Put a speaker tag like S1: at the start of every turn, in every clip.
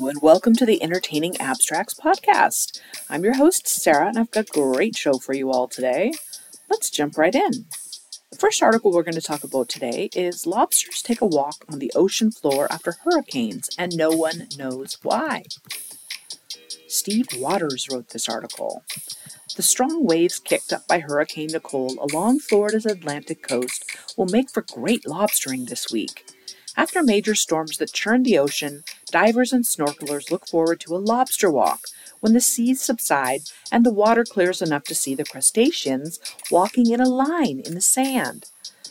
S1: Hello, and welcome to the Entertaining Abstracts podcast. I'm your host, Sarah, and I've got a great show for you all today. Let's jump right in. The first article we're going to talk about today is Lobsters take a walk on the ocean floor after hurricanes, and no one knows why. Steve Waters wrote this article. The strong waves kicked up by Hurricane Nicole along Florida's Atlantic coast will make for great lobstering this week. After major storms that churned the ocean, divers and snorkelers look forward to a lobster walk when the seas subside and the water clears enough to see the crustaceans walking in a line in the sand.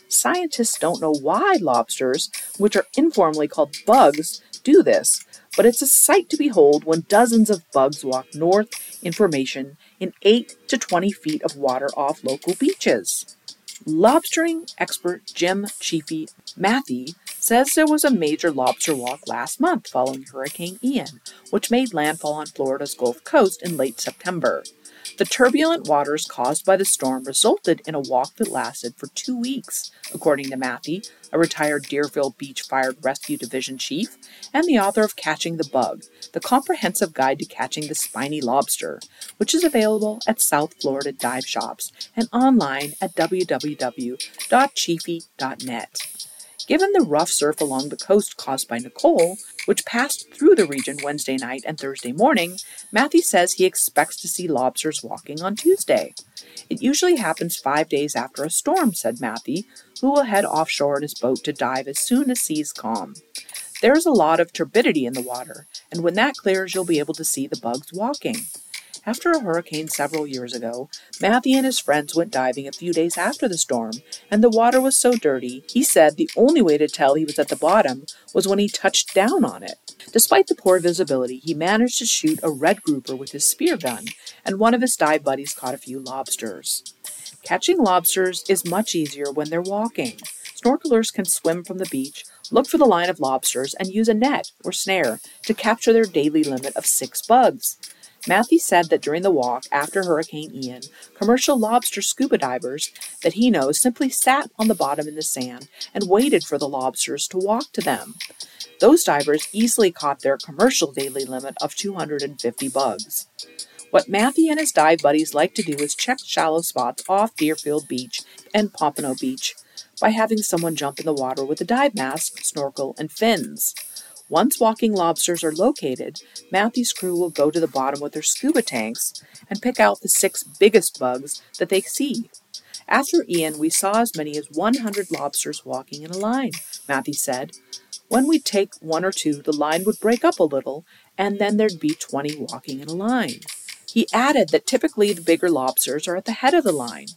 S1: Scientists don't know why lobsters, which are informally called bugs, do this, but it's a sight to behold when dozens of bugs walk north in formation in 8 to 20 feet of water off local beaches. Lobstering expert Jim Chiefy Mathie says there was a major lobster walk last month following Hurricane Ian, which made landfall on Florida's Gulf Coast in late September. The turbulent waters caused by the storm resulted in a walk that lasted for two weeks, according to Matthew, a retired Deerfield Beach Fire Rescue Division chief and the author of Catching the Bug, the comprehensive guide to catching the spiny lobster, which is available at South Florida dive shops and online at www.chiefy.net. Given the rough surf along the coast caused by Nicole, which passed through the region Wednesday night and Thursday morning, Matthew says he expects to see lobsters walking on Tuesday. It usually happens five days after a storm, said Matthew, who will head offshore in his boat to dive as soon as seas calm. There is a lot of turbidity in the water, and when that clears, you'll be able to see the bugs walking. After a hurricane several years ago, Matthew and his friends went diving a few days after the storm, and the water was so dirty, he said the only way to tell he was at the bottom was when he touched down on it. Despite the poor visibility, he managed to shoot a red grouper with his spear gun, and one of his dive buddies caught a few lobsters. Catching lobsters is much easier when they're walking. Snorkelers can swim from the beach, look for the line of lobsters, and use a net or snare to capture their daily limit of six bugs. Mathie said that during the walk after Hurricane Ian, commercial lobster scuba divers that he knows simply sat on the bottom in the sand and waited for the lobsters to walk to them. Those divers easily caught their commercial daily limit of 250 bugs. What Matthew and his dive buddies like to do is check shallow spots off Deerfield Beach and Pompano Beach by having someone jump in the water with a dive mask, snorkel, and fins. Once walking lobsters are located, Matthew's crew will go to the bottom with their scuba tanks and pick out the six biggest bugs that they see. After Ian, we saw as many as 100 lobsters walking in a line, Matthew said. When we'd take one or two, the line would break up a little, and then there'd be 20 walking in a line. He added that typically the bigger lobsters are at the head of the line.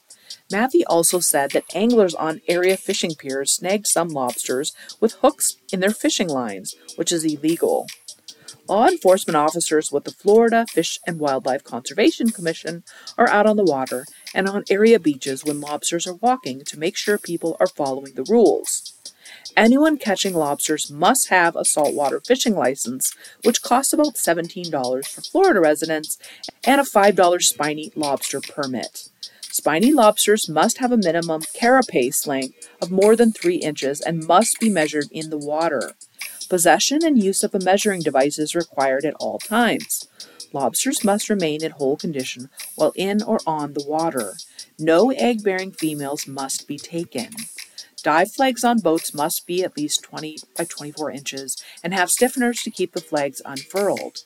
S1: Mathie also said that anglers on area fishing piers snagged some lobsters with hooks in their fishing lines, which is illegal. Law enforcement officers with the Florida Fish and Wildlife Conservation Commission are out on the water and on area beaches when lobsters are walking to make sure people are following the rules. Anyone catching lobsters must have a saltwater fishing license, which costs about $17 for Florida residents, and a $5 spiny lobster permit. Spiny lobsters must have a minimum carapace length of more than 3 inches and must be measured in the water. Possession and use of a measuring device is required at all times. Lobsters must remain in whole condition while in or on the water. No egg bearing females must be taken. Dive flags on boats must be at least 20 by 24 inches and have stiffeners to keep the flags unfurled.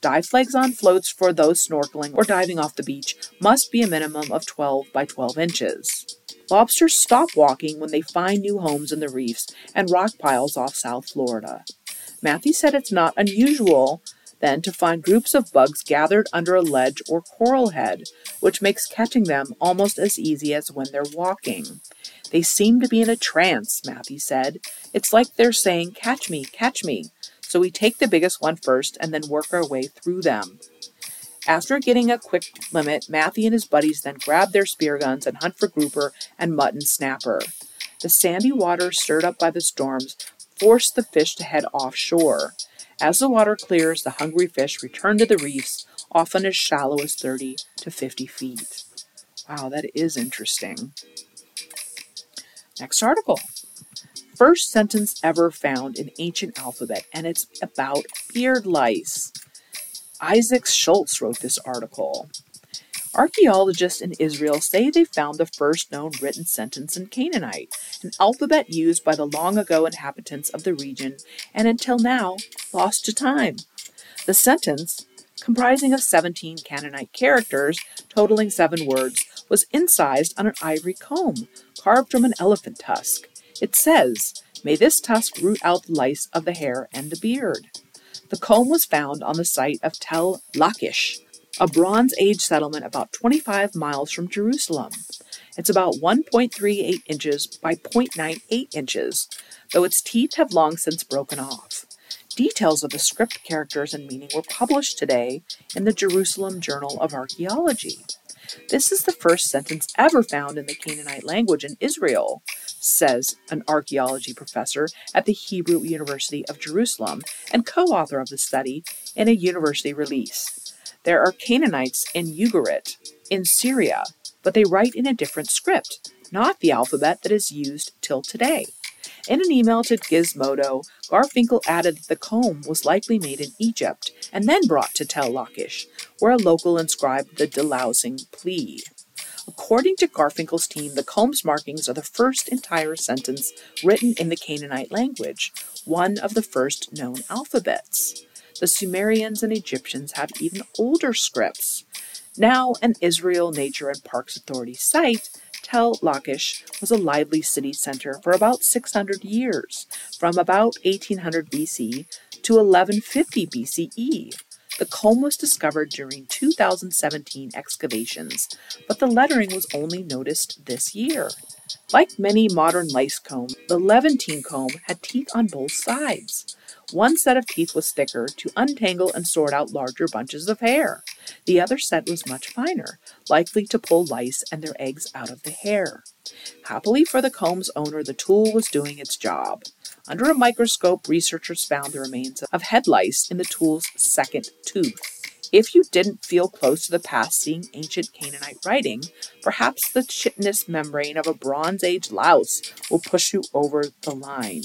S1: Dive flags on floats for those snorkeling or diving off the beach must be a minimum of 12 by 12 inches. Lobsters stop walking when they find new homes in the reefs and rock piles off South Florida. Mathie said it's not unusual then to find groups of bugs gathered under a ledge or coral head, which makes catching them almost as easy as when they're walking. They seem to be in a trance, Mathie said. It's like they're saying, Catch me, catch me. So we take the biggest one first and then work our way through them. After getting a quick limit, Matthew and his buddies then grab their spear guns and hunt for grouper and mutton snapper. The sandy water stirred up by the storms forced the fish to head offshore. As the water clears, the hungry fish return to the reefs, often as shallow as 30 to 50 feet. Wow, that is interesting. Next article. First sentence ever found in ancient alphabet, and it's about beard lice. Isaac Schultz wrote this article. Archaeologists in Israel say they found the first known written sentence in Canaanite, an alphabet used by the long ago inhabitants of the region and until now lost to time. The sentence, comprising of 17 Canaanite characters totaling seven words, was incised on an ivory comb carved from an elephant tusk. It says, May this tusk root out the lice of the hair and the beard. The comb was found on the site of Tel Lachish, a Bronze Age settlement about 25 miles from Jerusalem. It's about 1.38 inches by 0.98 inches, though its teeth have long since broken off. Details of the script characters and meaning were published today in the Jerusalem Journal of Archaeology. This is the first sentence ever found in the Canaanite language in Israel, says an archaeology professor at the Hebrew University of Jerusalem and co author of the study in a university release. There are Canaanites in Ugarit, in Syria, but they write in a different script, not the alphabet that is used till today. In an email to Gizmodo, Garfinkel added that the comb was likely made in Egypt and then brought to Tel Lachish, where a local inscribed the delousing plea. According to Garfinkel's team, the comb's markings are the first entire sentence written in the Canaanite language, one of the first known alphabets. The Sumerians and Egyptians have even older scripts. Now an Israel Nature and Parks Authority site, Tel Lachish was a lively city center for about 600 years, from about 1800 BC to 1150 BCE. The comb was discovered during 2017 excavations, but the lettering was only noticed this year. Like many modern lice combs, the Levantine comb had teeth on both sides. One set of teeth was thicker to untangle and sort out larger bunches of hair. The other set was much finer, likely to pull lice and their eggs out of the hair. Happily for the comb's owner, the tool was doing its job. Under a microscope, researchers found the remains of head lice in the tool's second tooth. If you didn't feel close to the past seeing ancient Canaanite writing, perhaps the chitinous membrane of a Bronze Age louse will push you over the line.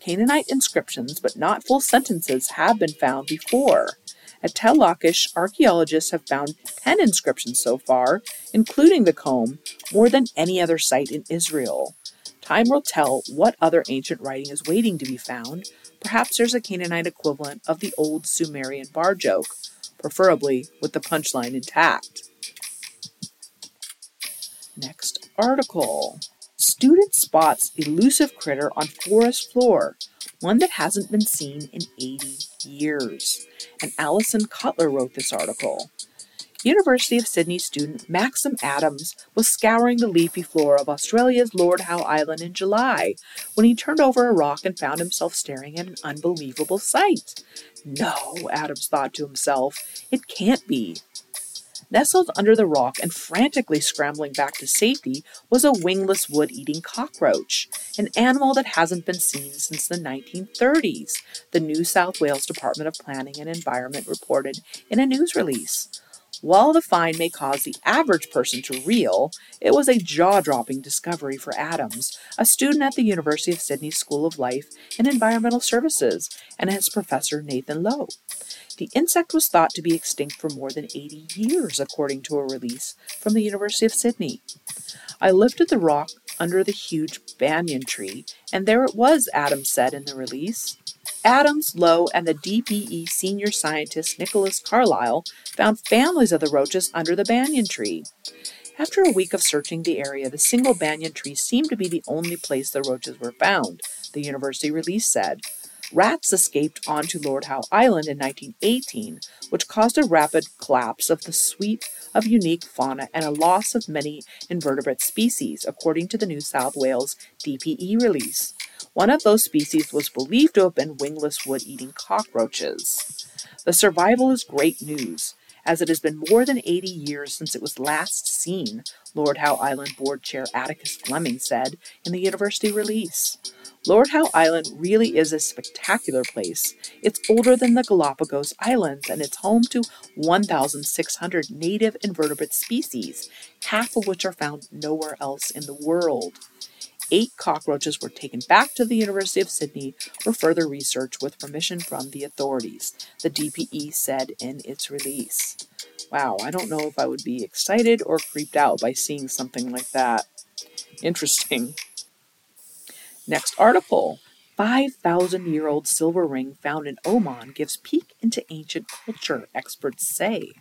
S1: Canaanite inscriptions, but not full sentences, have been found before. At Tel Lachish, archaeologists have found 10 inscriptions so far, including the comb, more than any other site in Israel. Time will tell what other ancient writing is waiting to be found. Perhaps there's a Canaanite equivalent of the old Sumerian bar joke, preferably with the punchline intact. Next article. Student spots elusive critter on forest floor, one that hasn't been seen in 80 years. And Allison Cutler wrote this article. University of Sydney student Maxim Adams was scouring the leafy floor of Australia's Lord Howe Island in July when he turned over a rock and found himself staring at an unbelievable sight. No, Adams thought to himself, it can't be. Nestled under the rock and frantically scrambling back to safety was a wingless wood eating cockroach, an animal that hasn't been seen since the 1930s, the New South Wales Department of Planning and Environment reported in a news release. While the find may cause the average person to reel, it was a jaw dropping discovery for Adams, a student at the University of Sydney School of Life and Environmental Services, and his professor Nathan Lo. The insect was thought to be extinct for more than 80 years, according to a release from the University of Sydney. I lifted the rock under the huge banyan tree, and there it was, Adams said in the release. Adams, Lo, and the DPE senior scientist Nicholas Carlile found families of the roaches under the banyan tree. After a week of searching the area, the single banyan tree seemed to be the only place the roaches were found, the university release said. Rats escaped onto Lord Howe Island in 1918, which caused a rapid collapse of the suite of unique fauna and a loss of many invertebrate species, according to the New South Wales DPE release. One of those species was believed to have been wingless wood eating cockroaches. The survival is great news, as it has been more than 80 years since it was last seen, Lord Howe Island Board Chair Atticus Fleming said in the university release. Lord Howe Island really is a spectacular place. It's older than the Galapagos Islands and it's home to 1,600 native invertebrate species, half of which are found nowhere else in the world. Eight cockroaches were taken back to the University of Sydney for further research with permission from the authorities, the DPE said in its release. Wow, I don't know if I would be excited or creeped out by seeing something like that. Interesting. Next article 5,000 year old silver ring found in Oman gives peek into ancient culture, experts say.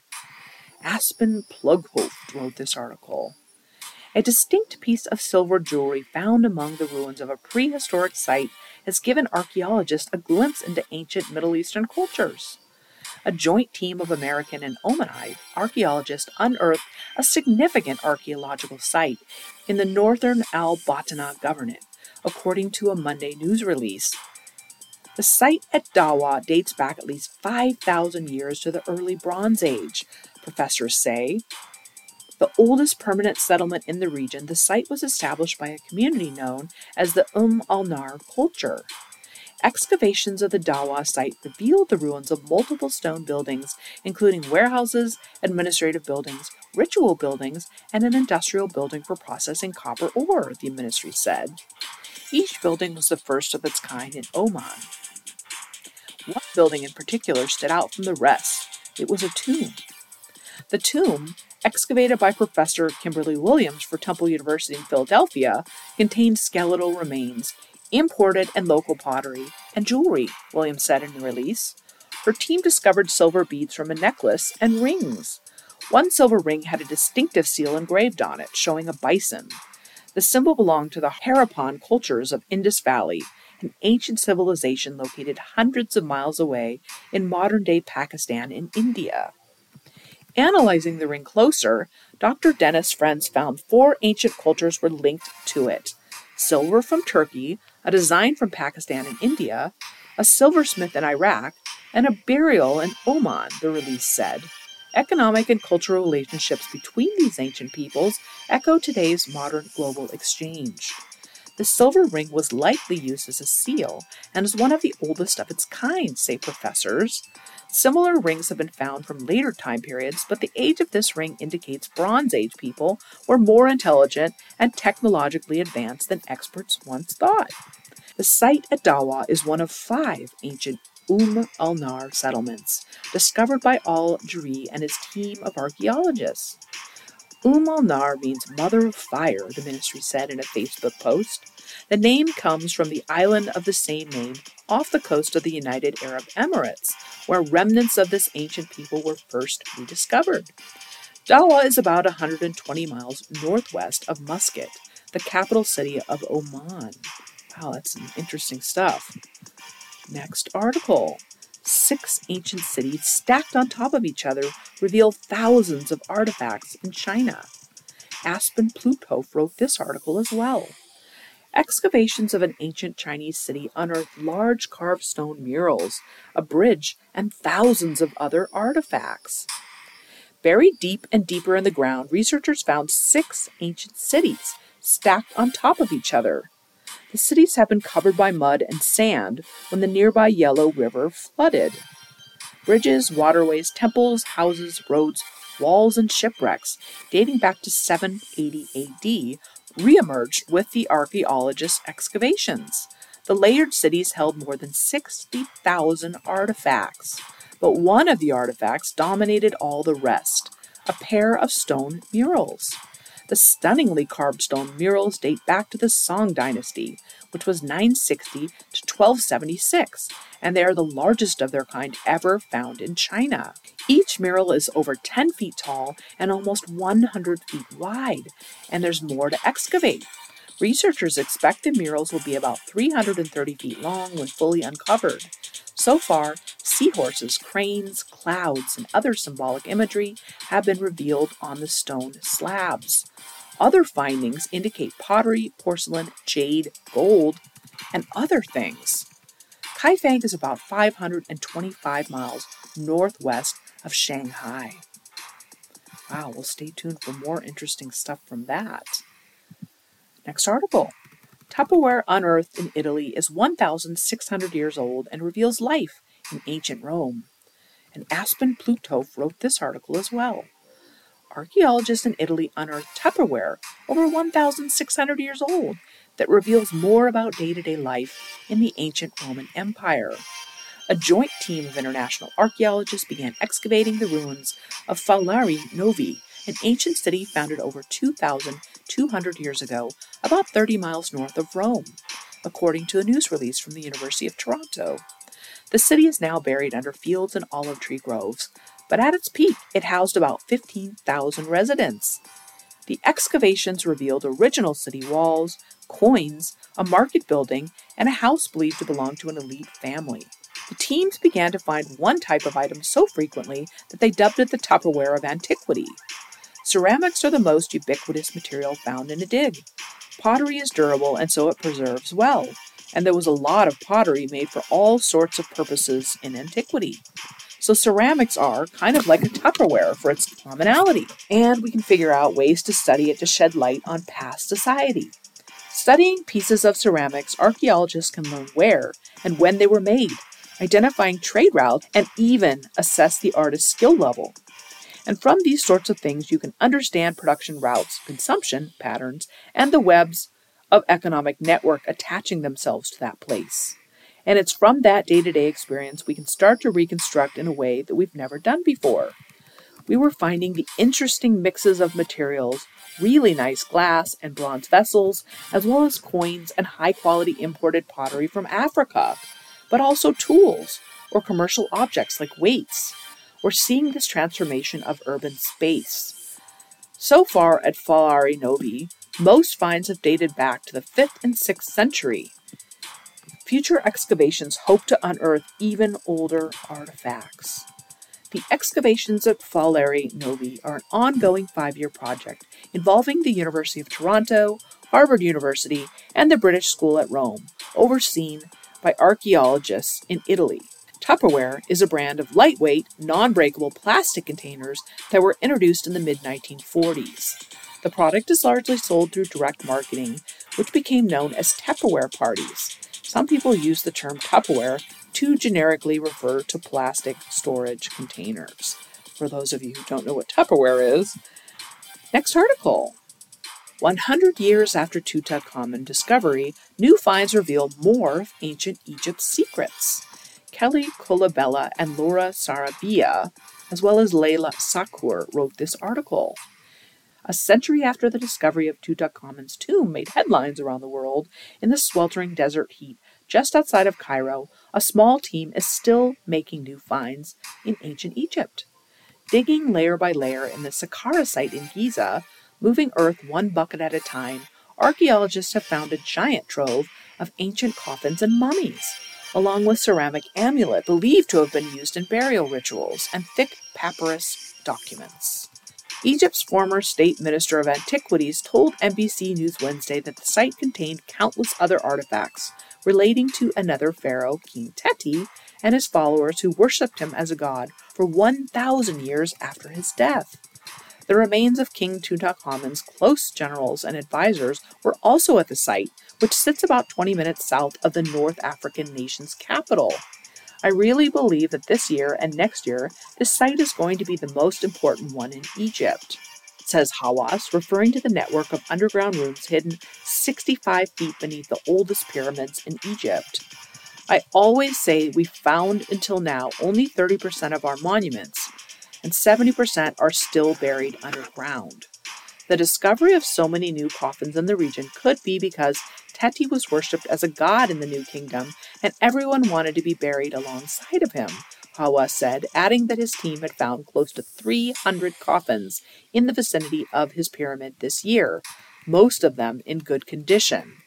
S1: Aspen Pflughoeft wrote this article. A distinct piece of silver jewelry found among the ruins of a prehistoric site has given archaeologists a glimpse into ancient Middle Eastern cultures. A joint team of American and Omanite archaeologists unearthed a significant archaeological site in the northern Al Batinah Governorate according to a Monday news release. The site at Dahwa dates back at least 5,000 years to the early Bronze Age, professors say. The oldest permanent settlement in the region, the site was established by a community known as the Umm al Nar culture. Excavations of the Dahwa site revealed the ruins of multiple stone buildings, including warehouses, administrative buildings, ritual buildings, and an industrial building for processing copper ore, the ministry said. Each building was the first of its kind in Oman. One building in particular stood out from the rest. It was a tomb. The tomb, excavated by Professor Kimberly Williams for Temple University in Philadelphia, contained skeletal remains, imported and local pottery, and jewelry, Williams said in the release. Her team discovered silver beads from a necklace and rings. One silver ring had a distinctive seal engraved on it, showing a bison. The symbol belonged to the Harappan cultures of Indus Valley, an ancient civilization located hundreds of miles away in modern day Pakistan and India. Analyzing the ring closer, Dr. Dennys Frenez found four ancient cultures were linked to it silver from Turkey, a design from Pakistan and India, a silversmith in Iraq, and a burial in Oman, the release said. Economic and cultural relationships between these ancient peoples echo today's modern global exchange. The silver ring was likely used as a seal and is one of the oldest of its kind, say professors. Similar rings have been found from later time periods, but the age of this ring indicates Bronze Age people were more intelligent and technologically advanced than experts once thought. The site at Dahwa is one of five ancient Umm al Nar settlements, discovered by Al Jahwari and his team of archaeologists. Umm al Nar means mother of fire, the ministry said in a Facebook post. The name comes from the island of the same name off the coast of the United Arab Emirates, where remnants of this ancient people were first rediscovered. Dahwa is about 120 miles northwest of Muscat, the capital city of Oman. Wow, that's some interesting stuff. Next article. Six ancient cities stacked on top of each other reveal thousands of artifacts in China. Aspen Pflughoeft wrote this article as well. Excavations of an ancient Chinese city unearthed large carved stone murals, a bridge, and thousands of other artifacts. Buried deep and deeper in the ground, researchers found six ancient cities stacked on top of each other. The cities have been covered by mud and sand when the nearby Yellow River flooded. Bridges, waterways, temples, houses, roads, walls, and shipwrecks dating back to 780 AD reemerged with the archaeologists' excavations. The layered cities held more than 60,000 artifacts, but one of the artifacts dominated all the rest a pair of stone murals. The stunningly carved stone murals date back to the Song dynasty, which was 960 to 1276, and they are the largest of their kind ever found in China. Each mural is over 10 feet tall and almost 100 feet wide, and there's more to excavate. Researchers expect the murals will be about 330 feet long when fully uncovered. So far, seahorses, cranes, clouds, and other symbolic imagery have been revealed on the stone slabs. Other findings indicate pottery, porcelain, jade, gold, and other things. Kaifeng is about 525 miles northwest of Shanghai. Wow, well, stay tuned for more interesting stuff from that. Next article. Tupperware unearthed in Italy is 1,600 years old and reveals life in ancient Rome. And Aspen Pflughoeft wrote this article as well. Archaeologists in Italy unearthed Tupperware over 1,600 years old. that reveals more about day to day life in the ancient Roman Empire. A joint team of international archaeologists began excavating the ruins of Falerii Novi, an ancient city founded over 2,200 years ago, about 30 miles north of Rome, according to a news release from the University of Toronto. The city is now buried under fields and olive tree groves, but at its peak, it housed about 15,000 residents. The excavations revealed original city walls, coins, a market building, and a house believed to belong to an elite family. The teams began to find one type of item so frequently that they dubbed it the Tupperware of antiquity. Ceramics are the most ubiquitous material found in a dig. Pottery is durable and so it preserves well, and there was a lot of pottery made for all sorts of purposes in antiquity. So ceramics are kind of like a Tupperware for its commonality, and we can figure out ways to study it to shed light on past society. Studying pieces of ceramics, archaeologists can learn where and when they were made, identifying trade routes, and even assess the artist's skill level. And from these sorts of things, you can understand production routes, consumption patterns, and the webs of economic network attaching themselves to that place. And it's from that day to day experience we can start to reconstruct in a way that we've never done before. We were finding the interesting mixes of materials, really nice glass and bronze vessels, as well as coins and high quality imported pottery from Africa but also tools or commercial objects like weights. We're seeing this transformation of urban space. So far at Falerii Novi, most finds have dated back to the 5th and 6th century. Future excavations hope to unearth even older artifacts. The excavations at Falerii Novi are an ongoing five year project involving the University of Toronto, Harvard University, and the British School at Rome, overseen by archaeologists in Italy. Tupperware is a brand of lightweight, non breakable plastic containers that were introduced in the mid 1940s. The product is largely sold through direct marketing, which became known as Tupperware parties. Some people use the term Tupperware to generically refer to plastic storage containers. For those of you who don't know what Tupperware is, next article. 100 years after Tutankhamun discovery, new finds reveal more of ancient Egypt's secrets. Kelly Cobiella and Laura Sarabia, as well as Layla Sakur, wrote this article. A century after the discovery of Tutankhamun's tomb made headlines around the world, in the sweltering desert heat just outside of Cairo, a small team is still making new finds in ancient Egypt. Digging layer by layer in the Saqqara site in Giza, Moving Earth one bucket at a time, archaeologists have found a giant trove of ancient coffins and mummies, along with ceramic amulet believed to have been used in burial rituals and thick papyrus documents. Egypt's former state minister of antiquities told NBC News Wednesday that the site contained countless other artifacts relating to another pharaoh, King Teti, and his followers who worshipped him as a god for 1,000 years after his death. The remains of King Tutankhamun's close generals and advisors were also at the site, which sits about 20 minutes south of the North African nation's capital. I really believe that this year and next year, this site is going to be the most important one in Egypt, says Hawass, referring to the network of underground rooms hidden 65 feet beneath the oldest pyramids in Egypt. I always say we found until now only 30% of our monuments, and 70% are still buried underground. The discovery of so many new coffins in the region could be because Teti was worshipped as a god in the New Kingdom, and everyone wanted to be buried alongside of him, Hawass said, adding that his team had found close to 300 coffins in the vicinity of his pyramid this year, most of them in good condition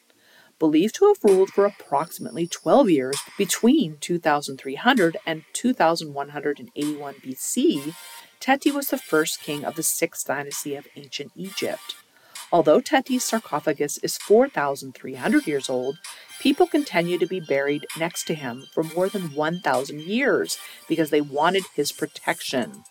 S1: believed to have ruled for approximately 12 years between 2300 and 2181 BC, Teti was the first king of the sixth dynasty of ancient Egypt. Although Teti's sarcophagus is 4,300 years old, people continue to be buried next to him for more than 1,000 years because they wanted his protection.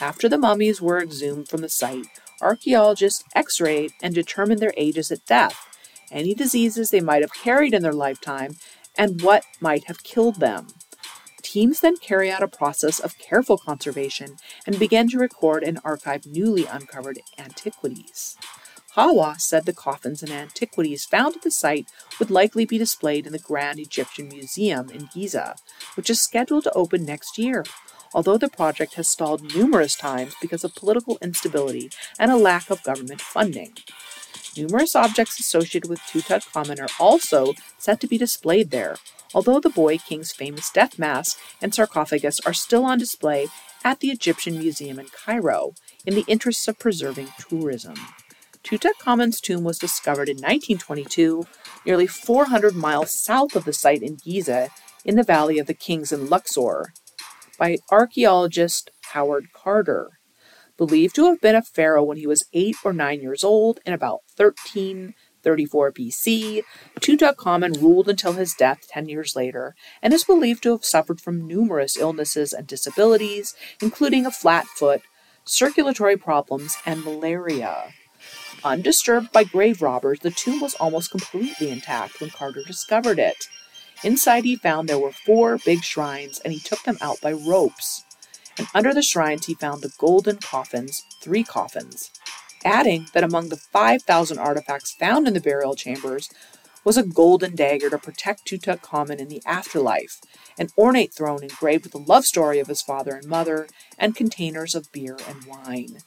S1: After the mummies were exhumed from the site, archaeologists x rayed and determined their ages at death any diseases they might have carried in their lifetime, and what might have killed them. Teams then carry out a process of careful conservation and begin to record and archive newly uncovered antiquities. Hawass said the coffins and antiquities found at the site would likely be displayed in the Grand Egyptian Museum in Giza, which is scheduled to open next year, although the project has stalled numerous times because of political instability and a lack of government funding. Numerous objects associated with Tutankhamun are also set to be displayed there, although the boy king's famous death mask and sarcophagus are still on display at the Egyptian Museum in Cairo in the interests of preserving tourism. Tutankhamun's tomb was discovered in 1922, nearly 400 miles south of the site in Giza, in the Valley of the Kings in Luxor, by archaeologist Howard Carter. Believed to have been a pharaoh when he was eight or nine years old in about 1334 BC, Tutankhamun ruled until his death 10 years later and is believed to have suffered from numerous illnesses and disabilities, including a flat foot, circulatory problems, and malaria. Undisturbed by grave robbers, the tomb was almost completely intact when Carter discovered it. Inside, he found there were four big shrines, and he took them out by ropes. And under the shrines, he found the golden coffins, three coffins, adding that among the 5,000 artifacts found in the burial chambers was a golden dagger to protect Tutankhamun in the afterlife, an ornate throne engraved with the love story of his father and mother, and containers of beer and wine.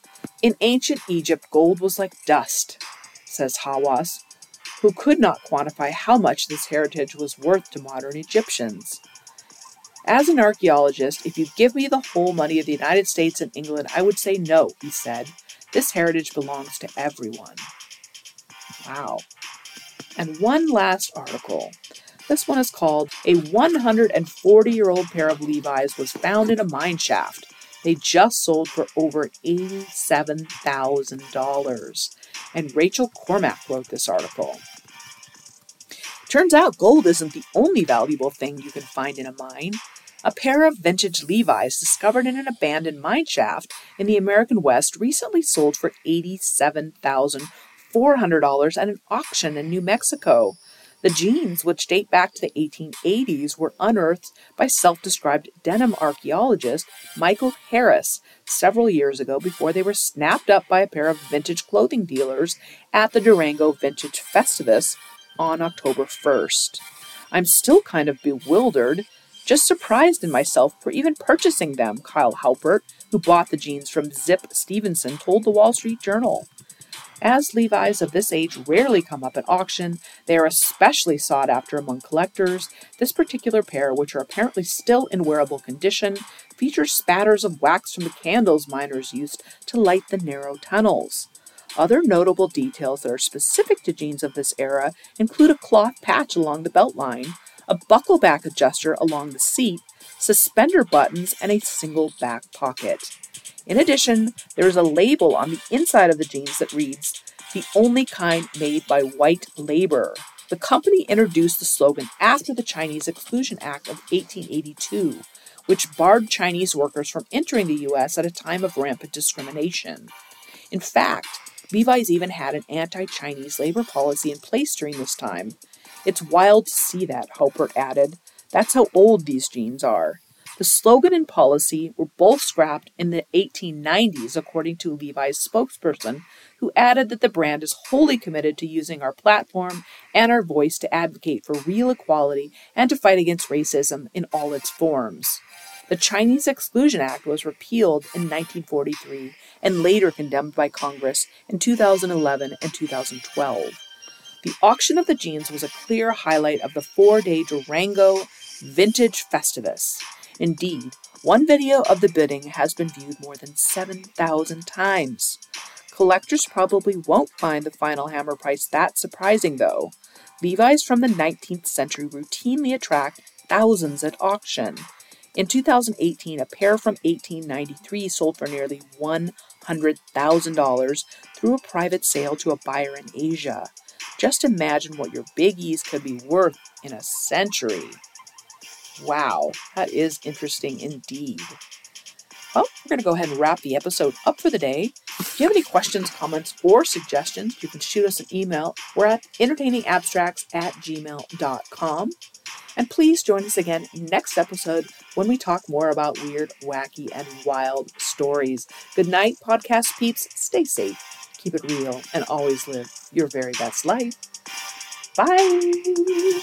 S1: In ancient Egypt, gold was like dust, says Hawass, who could not quantify how much this heritage was worth to modern Egyptians. As an archaeologist, if you give me the whole money of the United States and England, I would say no, he said. This heritage belongs to everyone. Wow. And one last article. This one is called A 140 year old pair of Levi's was found in a mine shaft. They just sold for over $87,000. And Rachel Cormack wrote this article. Turns out gold isn't the only valuable thing you can find in a mine. A pair of vintage Levi's discovered in an abandoned mine shaft in the American West recently sold for $87,400 at an auction in New Mexico. The jeans, which date back to the 1880s, were unearthed by self described denim archaeologist Michael Harris several years ago before they were snapped up by a pair of vintage clothing dealers at the Durango Vintage Festivus on October 1st. I'm still kind of bewildered, just surprised in myself for even purchasing them, Kyle Haupert, who bought the jeans from Zip Stevenson, told the Wall Street Journal. As Levi's of this age rarely come up at auction, they are especially sought after among collectors. This particular pair, which are apparently still in wearable condition, features spatters of wax from the candles miners used to light the narrow tunnels. Other notable details that are specific to jeans of this era include a cloth patch along the belt line, a buckle back adjuster along the seat, suspender buttons, and a single back pocket. In addition, there is a label on the inside of the jeans that reads, the only kind made by white labor. The company introduced the slogan after the Chinese Exclusion Act of 1882, which barred Chinese workers from entering the U.S. at a time of rampant discrimination. In fact, Levi's even had an anti Chinese labor policy in place during this time. It's wild to see that, Haupert added. That's how old these jeans are. The slogan and policy were both scrapped in the 1890s, according to Levi's spokesperson, who added that the brand is wholly committed to using our platform and our voice to advocate for real equality and to fight against racism in all its forms. The Chinese Exclusion Act was repealed in 1943 and later condemned by Congress in 2011 and 2012. The auction of the jeans was a clear highlight of the four day Durango Vintage Festivus. Indeed, one video of the bidding has been viewed more than 7,000 times. Collectors probably won't find the final hammer price that surprising, though. Levi's from the 19th century routinely attract thousands at auction. In 2018, a pair from 1893 sold for nearly $100,000 through a private sale to a buyer in Asia. Just imagine what your biggies could be worth in a century. Wow, that is interesting indeed. Well, we're going to go ahead and wrap the episode up for the day. If you have any questions, comments, or suggestions, you can shoot us an email. We're at entertainingabstracts at gmail.com. And please join us again next episode when we talk more about weird, wacky, and wild stories. Good night, podcast peeps. Stay safe keep it real, and always live your very best life. Bye.